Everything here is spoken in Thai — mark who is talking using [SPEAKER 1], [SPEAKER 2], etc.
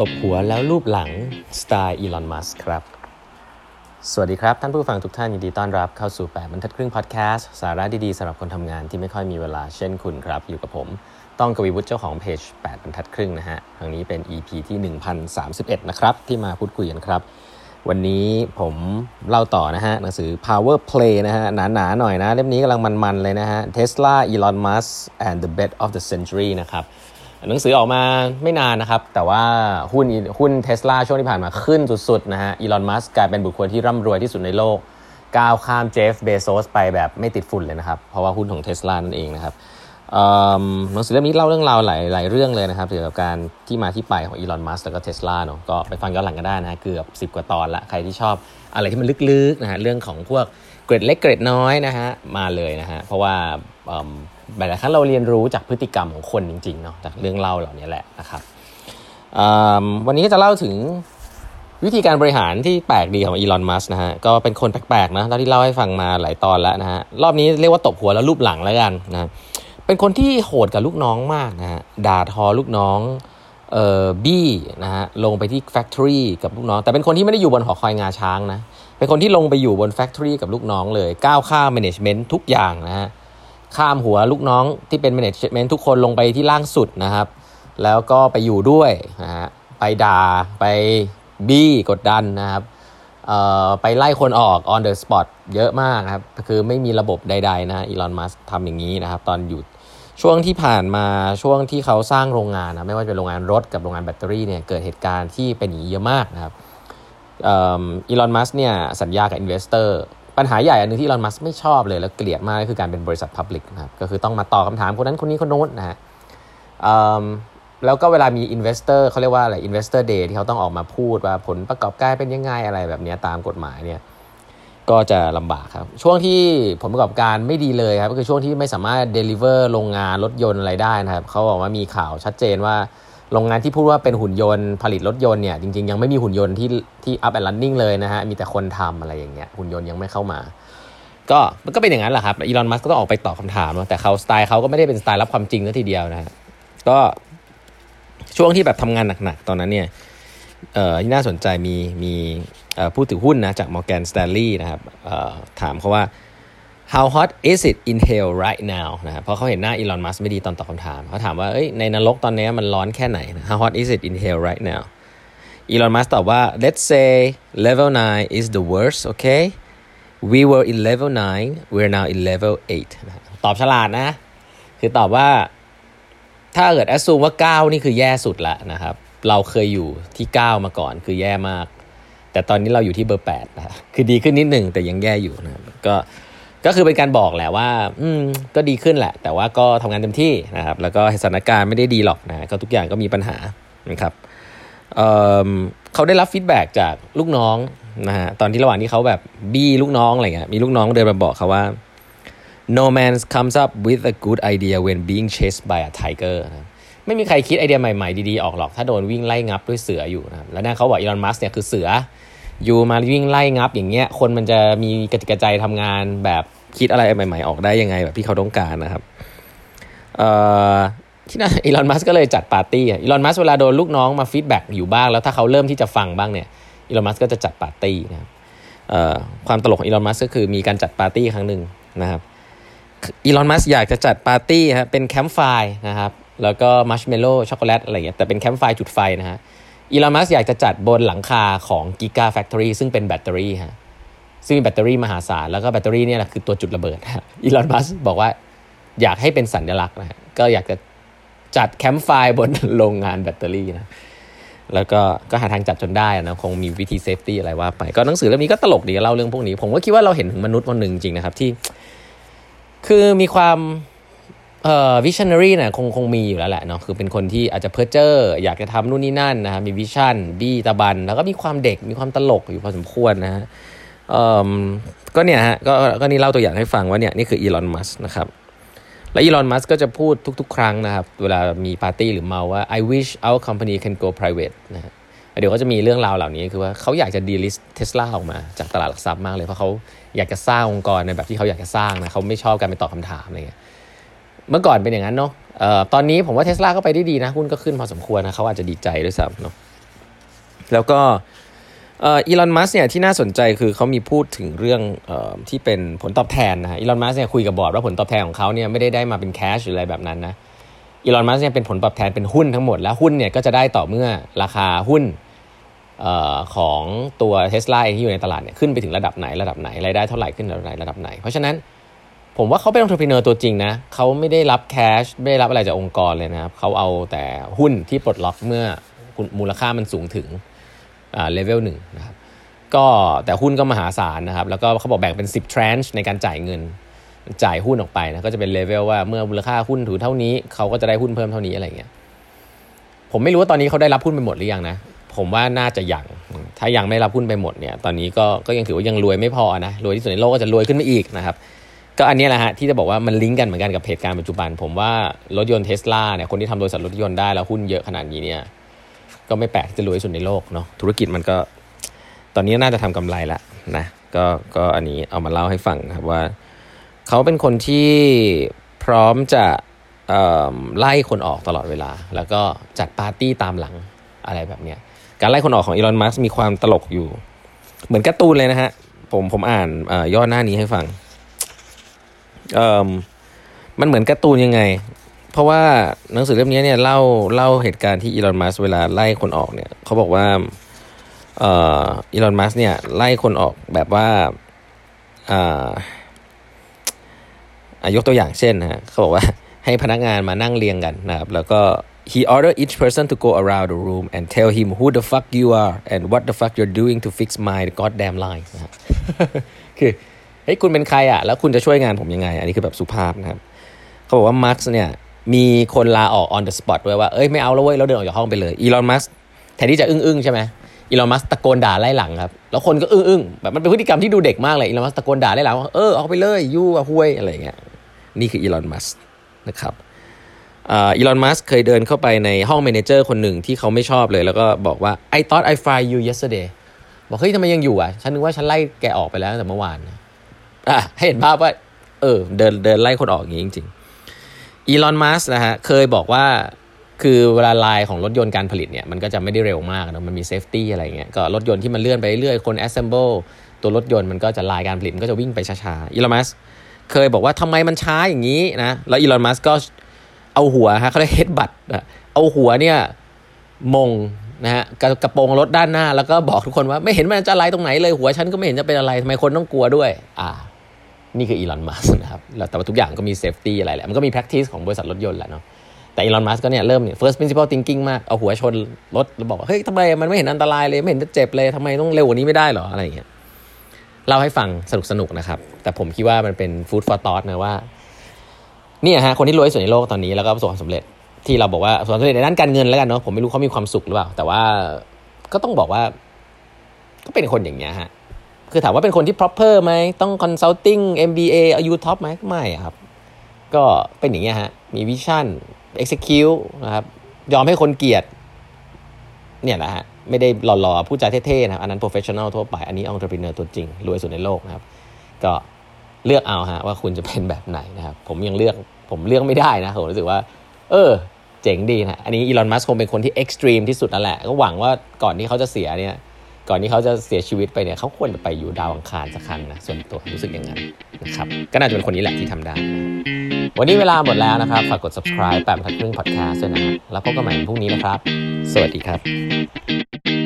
[SPEAKER 1] ตบหัวแล้วรูปหลังสไตล์อีลอนมัสครับ สวัสดีครับ ท่านผู้ฟังทุกท่านยินดีต้อนรับเข้าสู่ 8 บรรทัดครึ่งพอดแคสต์สาระดีๆสำหรับคนทำงานที่ไม่ค่อยมีเวลาเช่นคุณครับ อยู่กับผม ต้องกวีวุฒิเจ้าของเพจ 8 บรรทัดครึ่งนะฮะครั้งนี้เป็น EP ที่ 1031 นะครับ ที่มาพูดคุยกันครับ วันนี้ผมเล่าต่อนะฮะหนังสือ Power Play นะฮะหนาๆหน่อยนะเล่มนี้กำลังมันๆเลยนะฮะ Tesla Elon Musk and the Bet of the Century นะครับ หนังสือออกมาไม่นานนะครับ แต่ว่าหุ้นหุ้นเทสลาช่วงที่ผ่านมาขึ้นสุดๆนะฮะอีลอนมัสกลายเป็นบุคคลที่ร่ำรวยที่สุดในโลก ก้าวข้ามเจฟเบโซสไปแบบไม่ติดฝุ่นเลยนะครับ เพราะว่าหุ้นของเทสลานั่นเองนะครับหนังสือเล่มนี้เล่าเรื่องราวหลายหลายเรื่องเลยนะครับเกี่ยวกับการที่มาที่ไปของอีลอนมัสแล้วก็เทสลาเนาะก็ไปฟังย้อนหลังกันได้นะเกือบ 10 กว่าตอนละใครที่ชอบอะไรที่มันลึกๆนะฮะเรื่องของพวกเกรดเล็กเกรดน้อยนะฮะมาเลยนะฮะเพราะว่า หลายครั้งเราเรียนรู้จากพฤติกรรมของคนจริงๆเนาะจากเรื่องเล่าเหล่านี้แหละนะครับวันนี้ก็จะเล่าถึงวิธีการบริหารที่แปลกดีของอีลอนมัสนะฮะก็เป็นคนแปลกๆนะเท่าที่เล่าให้ฟังมาหลายตอนแล้วนะฮะรอบนี้เรียกว่าตบหัวแล้วรูปหลังแล้วกันนะเป็นคนที่โหดกับลูกน้องมากนะฮะด่าทอลูกน้องเอ่อบี้นะฮะลงไปที่แฟคทอรี่กับลูกน้อง แต่เป็นคนที่ไม่ได้อยู่บนหอคอยงาช้างนะเป็นคนที่ลงไปอยู่บน factory กับลูกน้องเลยก้าวข้าม management ทุกอย่างนะฮะ ข้ามหัวลูกน้องที่เป็น management ทุกคนลงไปที่ล่างสุดนะครับ แล้วก็ไปอยู่ด้วยนะฮะไปด่าไปบี้กดดันนะครับไปไล่คนออก on the spot เยอะมากครับ คือไม่มีระบบใด ๆ นะอีลอนมัสทำอย่างนี้นะครับ ตอนอยู่ช่วงที่ผ่านมาช่วงที่เขาสร้างโรงงานนะไม่ว่าจะเป็นโรงงานรถกับโรงงานแบตเตอรี่เนี่ยเกิดเหตุการณ์ที่เป็นอย่างนี้เยอะมากนะครับอีลอนมัสเนี่ยสัญญากับ investor ปัญหาใหญ่อันนึงที่อีลอนมัสไม่ชอบเลยแล้วเกลียดมากก็คือการเป็นบริษัท public นะครับก็คือต้องมาตอบคำถามคนนั้นคนนี้คนโน้นนะฮะแล้วก็เวลามี investor เขาเรียกว่าอะไร investor day ที่เขาต้องออกมาพูดว่าผลประกอบการเป็นยังไงอะไรแบบนี้ตามกฎหมายเนี่ยก็จะลำบากครับ ช่วงที่ผลประกอบการไม่ดีเลยครับก็คือช่วงที่ไม่สามารถ deliver โรงงานรถยนต์อะไรได้นะครับเขาบอกว่ามีข่าวชัดเจนว่า โรงงานที่พูดว่าเป็นหุ่นยนต์ผลิตรถยนต์เนี่ยจริงๆ ยังไม่มีหุ่นยนต์ที่ที่อัพแอนด์รันนิ่งเลยนะฮะมีแต่คนทำอะไรอย่างเงี้ยหุ่นยนต์ยังไม่เข้ามา ก็มันก็เป็นอย่างนั้นแหละครับอีลอนมัสก์ก็ต้องออกไปตอบคาถามแต่เขาสไตล์เขาก็ไม่ได้เป็นสไตล์รับความจริงซะทีเดียวนะฮะก็ช่วงที่แบบทำงานหนักๆ ตอนนั้นเนี่ยเอ่อที่น่าสนใจมีมีผู้ถือหุ้นนะจาก Morgan Stanley นะครับถามเขาว่า how hot is it in hell right now นะเพราะเขาเห็นหน้าอีลอนมัสไม่ดีตอนตอบคำถามเขาถามว่าเอ้ยในนรกตอนนี้มันร้อนแค่ไหน how hot is it in hell right now อีลอนมัสตอบว่า let's say level 9 is the worst okay we were in level 9 we're now in level 8นะตอบฉลาดนะ คือตอบว่า ถ้าเกิดแอสซูมว่า 9 นี่คือแย่สุดละนะครับ เราเคยอยู่ที่ 9 มาก่อนคือแย่มาก แต่ตอนนี้เราอยู่ที่เบอร์8นะคือดีขึ้นนิดหนึ่งแต่ยังแย่อยู่นะก็ ก็คือเป็นการบอกแหละว่า อืมก็ดีขึ้นแหละ แต่ว่าก็ทำงานเต็มที่นะครับ แล้วก็สถานการณ์ไม่ได้ดีหรอกนะก็ทุกอย่างก็มีปัญหานะครับเเขาได้รับฟีดแบ็จากลูกน้องนะฮะตอนที่ระหว่างที่เขาแบบบี้ลูกน้องอะไรเงี้ยมีลูกน้องเดินมาบอกเขาว่า no man comes up with a good idea when being chased by a tiger นะไม่มีใครคิดไอเดียใหม่ๆดีๆออกหรอก ถ้าโดนวิ่งไล่งับด้วยเสืออยู่นะแล้วนั่นเขาบอกอีลอนมัสเนี่ยคือเสือ ยู่มาวิ่งไล่งับอย่างเงี้ย คนมันจะมีกระติกาใจทำงานแบบคิดอะไรใหม่ ๆ ออกได้ยังไงแบบที่เขาต้องการนะครับเอ่อที่นั่นอีลอนมัสก็เลยจัดปาร์ตี้อีลอนมัสเวลาโดนลูกน้องมา feedback อยู่บ้าง แล้วถ้าเขาเริ่มที่จะฟังบ้างเนี่ยอีลอนมัสก็จะจัดปาร์ตี้นะครับความตลกของอีลอนมัสก็คือมีการจัดปาร์ตี้ครั้งหนึ่งนะครับอีลอนมัสอยากจะจัดปาร์ตี้ครับเป็นแคมป์ไฟนะครับแล้วก็มัชเมลโล่ช็อกโกแลตอะไรอย่างเงี้ยแต่เป็นแคมป์ไฟจุดไฟนะฮะ อีลอนมัสอยากจะจัดบนหลังคาของ Gigafactory ซึ่งเป็นแบตเตอรี่ฮะซึ่งมีแบตเตอรี่มหาศาล แล้วก็แบตเตอรี่เนี่ยแหละคือตัวจุดระเบิดอีลอนมัสบอกว่าอยากให้เป็นสัญลักษณ์นะฮะก็อยากจะจัดแคมป์ไฟบนโรงงานแบตเตอรี่นะแล้วก็ก็หาทางจัดจนได้นะคงมีวิธี safety อะไรว่าไป ก็หนังสือเล่มนี้ก็ตลกดีเล่าเรื่องพวกนี้ ผมก็คิดว่าเราเห็นถึงมนุษย์คนหนึ่งจริงนะครับที่ คือมีความ เอ่อ visionary เนะคงคงมีอยู่แล้วแหละเนาะคือเป็นคนที่อาจจะเพ้อเจ้ออยากจะทำนู่นนี่นั่นนะครับมี vision บี้ตะบัน แล้วก็มีความเด็กมีความตลกอยู่พอสมควรนะฮะเอ่อก็เนี่ยฮะก็ก็นี่เล่าตัวอย่างให้ฟังว่าเนี่ยนี่คืออีลอนมัสนะครับและอีลอนมัสก็จะพูดทุกๆ ครั้งนะครับ เวลามีปาร์ตี้หรือเมาว่า I wish our company can go private นะฮะเดี๋ยวก็จะมีเรื่องราวเหล่านี้คือว่าเขาอยากจะ delist เทสลาออกมาจากตลาดหลักทรัพย์มากเลยเพราะเขาอยากจะสร้างองค์กรในแบบที่เขาอยากจะสร้างนะเขาไม่ชอบการไปตอบคำถามอะไรเงี้ย เมื่อก่อนเป็นอย่างนั้นเนาะเอ่อตอนนี้ผมว่าเทสลาก็ไปได้ดีนะหุ้นก็ขึ้นพอสมควรนะเขาอาจจะดีใจด้วยซ้ำเนาะแล้วก็อีลอน มัสเนี่ยที่น่าสนใจคือเขามีพูดถึงเรื่องออที่เป็นผลตอบแทนนะฮะอีลอน มัสเนี่ยคุยกับบอร์ดว่าผลตอบแทนของเขาเนี่ยไม่ได้ได้มาเป็นแคชหรืออะไรแบบนั้นนะอีลอน มัสเนี่ยเป็นผลตอบแทนเป็นหุ้นทั้งหมด แล้วหุ้นเนี่ยก็จะได้ต่อเมื่อราคาหุ้นออของตัวเทสลาที่อยู่ในตลาดเนี่ยขึ้นไปถึงระดับไหนระดับไหนรายได้เท่าไหร่ขึ้นระดับไหนระดับไหน เพราะฉะนั้น ผมว่าเขาเป็นองค์ประกอบตัวจริงนะเขาไม่ได้รับแคชไม่ได้รับอะไรจากองค์กรเลยนะครับเขาเอาแต่หุ้นที่ปลดล็อกเมื่อมูลค่ามันสูงถึงเลเวลหนึ่งนะครับก็แต่หุ้นก็มหาศาลนะครับ แล้วก็เขาบอกแบ่งเป็น 10 tranche ในการจ่ายเงินจ่ายหุ้นออกไปนะก็จะเป็นเลเวลว่าเมื่อมูลค่าหุ้นถือเท่านี้เขาก็จะได้หุ้นเพิ่มเท่านี้อะไรเงี้ยผมไม่รู้ว่าตอนนี้เขาได้รับหุ้นไปหมดหรือยังนะผมว่าน่าจะยังถ้ายังไม่รับหุ้นไปหมดเนี่ยตอนนี้ก็ก็ยังถือว่ายังรวยไม่พอนะรวยที่สุดในโลกก็จะรวยขึ้นไปอีกนะครับ ก็อันนี้แหละฮะที่จะบอกว่ามันลิงก์กันเหมือนกันกับเหตุการณ์ปัจจุบัน ผมว่ารถยนต์เทสลาเนี่ยคนที่ทำบริษัทรถยนต์ได้แล้วหุ้นเยอะขนาดนี้เนี่ยก็ไม่แปลกที่จะรวยสุดในโลกเนาะธุรกิจมันก็ ตอนนี้น่าจะทำกำไรแล้วนะก็ก็อันนี้เอามาเล่าให้ฟังครับว่า เขาเป็นคนที่พร้อมจะไล่คนออกตลอดเวลา แล้วก็จัดปาร์ตี้ตามหลังอะไรแบบเนี้ยการไล่คนออกของอีลอนมัสมีความตลกอยู่ เหมือนการ์ตูนเลยนะฮะผมผมอ่านย่อหน้านี้ให้ฟัง เอ่อมันเหมือนการ์ตูนยังไง เพราะว่าหนังสือเล่มนี้เนี่ยเล่าเล่าเหตุการณ์ที่อีลอนมัสเวลาไล่คนออกเนี่ยเขาบอกว่าเอ่ออีลอนมัสเนี่ยไล่คนออกแบบว่าอ่ายกตัวอย่างเช่นนะเขาบอกว่าให้พนักงานมานั่งเรียงกันนะครับแล้วก็ he ordered each person to go around the room and tell him who the fuck you are and what the fuck you're doing to fix my goddamn line นะคือ เฮ้ยคุณเป็นใครอะ่ะแล้วคุณจะช่วยงานผมยังไง อันนี้คือแบบสุภาพนะครับเขาบอกว่ามาร์กเนี่ยมีคนลาออก on the spot ด้วยว่าเอ้ยไม่เอาแล้วเว้ยแล้วเดินออกจากห้องไปเลยอีลอนมัสแทนที่จะอึ้งอึ้งใช่ไหมอีลอนมัสตะโกนด่าไล่หลังครับแล้วคนก็อึ้งอึ้งแบบมันเป็นพฤติกรรมที่ดูเด็กมากเลยอีลอนมัสตะโกนด่าไล่หลังว่าเออออกไปเลย you อะห่วยอะไรเงี้ยนี่คืออีลอนมัสนะครับอีลอนมัสเคยเดินเข้าไปในห้อง manager คนหนึ่งที่เขาไม่ชอบเลย แล้วก็บอกว่า I thought I fired you yesterday บอกเฮ้ยทำไมยังอยู่อะ ฉันนึกว่าฉันไล่แกออกไปแล้วแต่เมื่อวาน อะให้เห็นภาพว่า เออ เดินเดินไล่คนออกอย่างนี้จริงๆอีลอนมัสนะฮะเคยบอกว่าคือเวลาลายของรถยนต์การผลิตเนี่ยมันก็จะไม่ได้เร็วมากนะมันมี safety อะไรเงี้ยก็รถยนต์ที่มันเลื่อนไปเรื่อยคน assemble ตัวรถยนต์มันก็จะลายการผลิตมันก็จะวิ่งไปช้าๆอีลอนมัสเคยบอกว่าทำไมมันช้าอย่างนี้นะแล้วอีลอนมัสก็เอาหัวฮะเขาเรียก headbutt เอาหัวเนี่ยโหม่งนะฮะกระโปรงรถด้านหน้า แล้วก็บอกทุกคนว่าไม่เห็นมันจะอะไรตรงไหนเลยหัวฉันก็ไม่เห็นจะเป็นอะไรทำไมคนต้องกลัวด้วย อ่า นี่คืออีลอนมัสนะครับแต่ว่าทุกอย่างก็มี safety อะไรแหละมันก็มี practice ของบริษัทรถยนต์แหละเนาะแต่อีลอนมัสก็เนี่ยเริ่มเนี่ย first principle thinking มาก เอาหัวชนรถแล้วบอกเฮ้ยทำไมมันไม่เห็นอันตรายเลย ไม่เห็นจะเจ็บเลยทำไมต้องเร็วกว่านี้ไม่ได้หรอ อะไรอย่างเงี้ยเล่าให้ฟังสนุกสนุกนะครับ แต่ผมคิดว่ามันเป็น food for thought นะว่านี่ฮะคนที่รวยที่สุดในโลกตอนนี้แล้วก็ประสบความสำเร็จที่เราบอกว่าประสบความสำเร็จในด้านการเงินแล้วกันเนาะผมไม่รู้เขามีความสุขหรือเปล่า แต่ว่าก็ต้องบอกว่า ก็เป็นคนอย่างเงี้ยฮะ คือถามว่าเป็นคนที่ proper ไหมต้อง consulting MBA อายุท็อปไหมไม่ครับ ก็เป็นอย่างเงี้ยฮะ มีวิชั่น execute นะครับ ยอมให้คนเกลียด เนี่ยแหละฮะ ไม่ได้หล่อๆพูดจาเท่ๆนะครับ อันนั้น professional ทั่วไป อันนี้ entrepreneur ตัวจริง รวยสุดในโลกนะครับ ก็เลือกเอาฮะว่าคุณจะเป็นแบบไหนนะครับ ผมยังเลือกผมเลือกไม่ได้นะผมรู้สึกว่า เออ เจ๋งดีนะ อันนี้อีลอนมัสคงเป็นคนที่เอ็กซ์ตรีมที่สุดนั่นแหละ ก็หวังว่าก่อนที่เขาจะเสียเนี่ย ก่อนที่เขาจะเสียชีวิตไปเนี่ยเขาควรจะไปอยู่ดาวอังคารสักครั้งนะส่วนตัวรู้สึกอย่างนั้นนะครับก็น่าจะเป็นคนนี้แหละที่ทำได้ วันนี้เวลาหมดแล้วนะครับ ฝากกด subscribe แปดพันครึ่ง podcast ด้วยนะแล้วพบกันใหม่พรุ่งนี้นะครับ สวัสดีครับ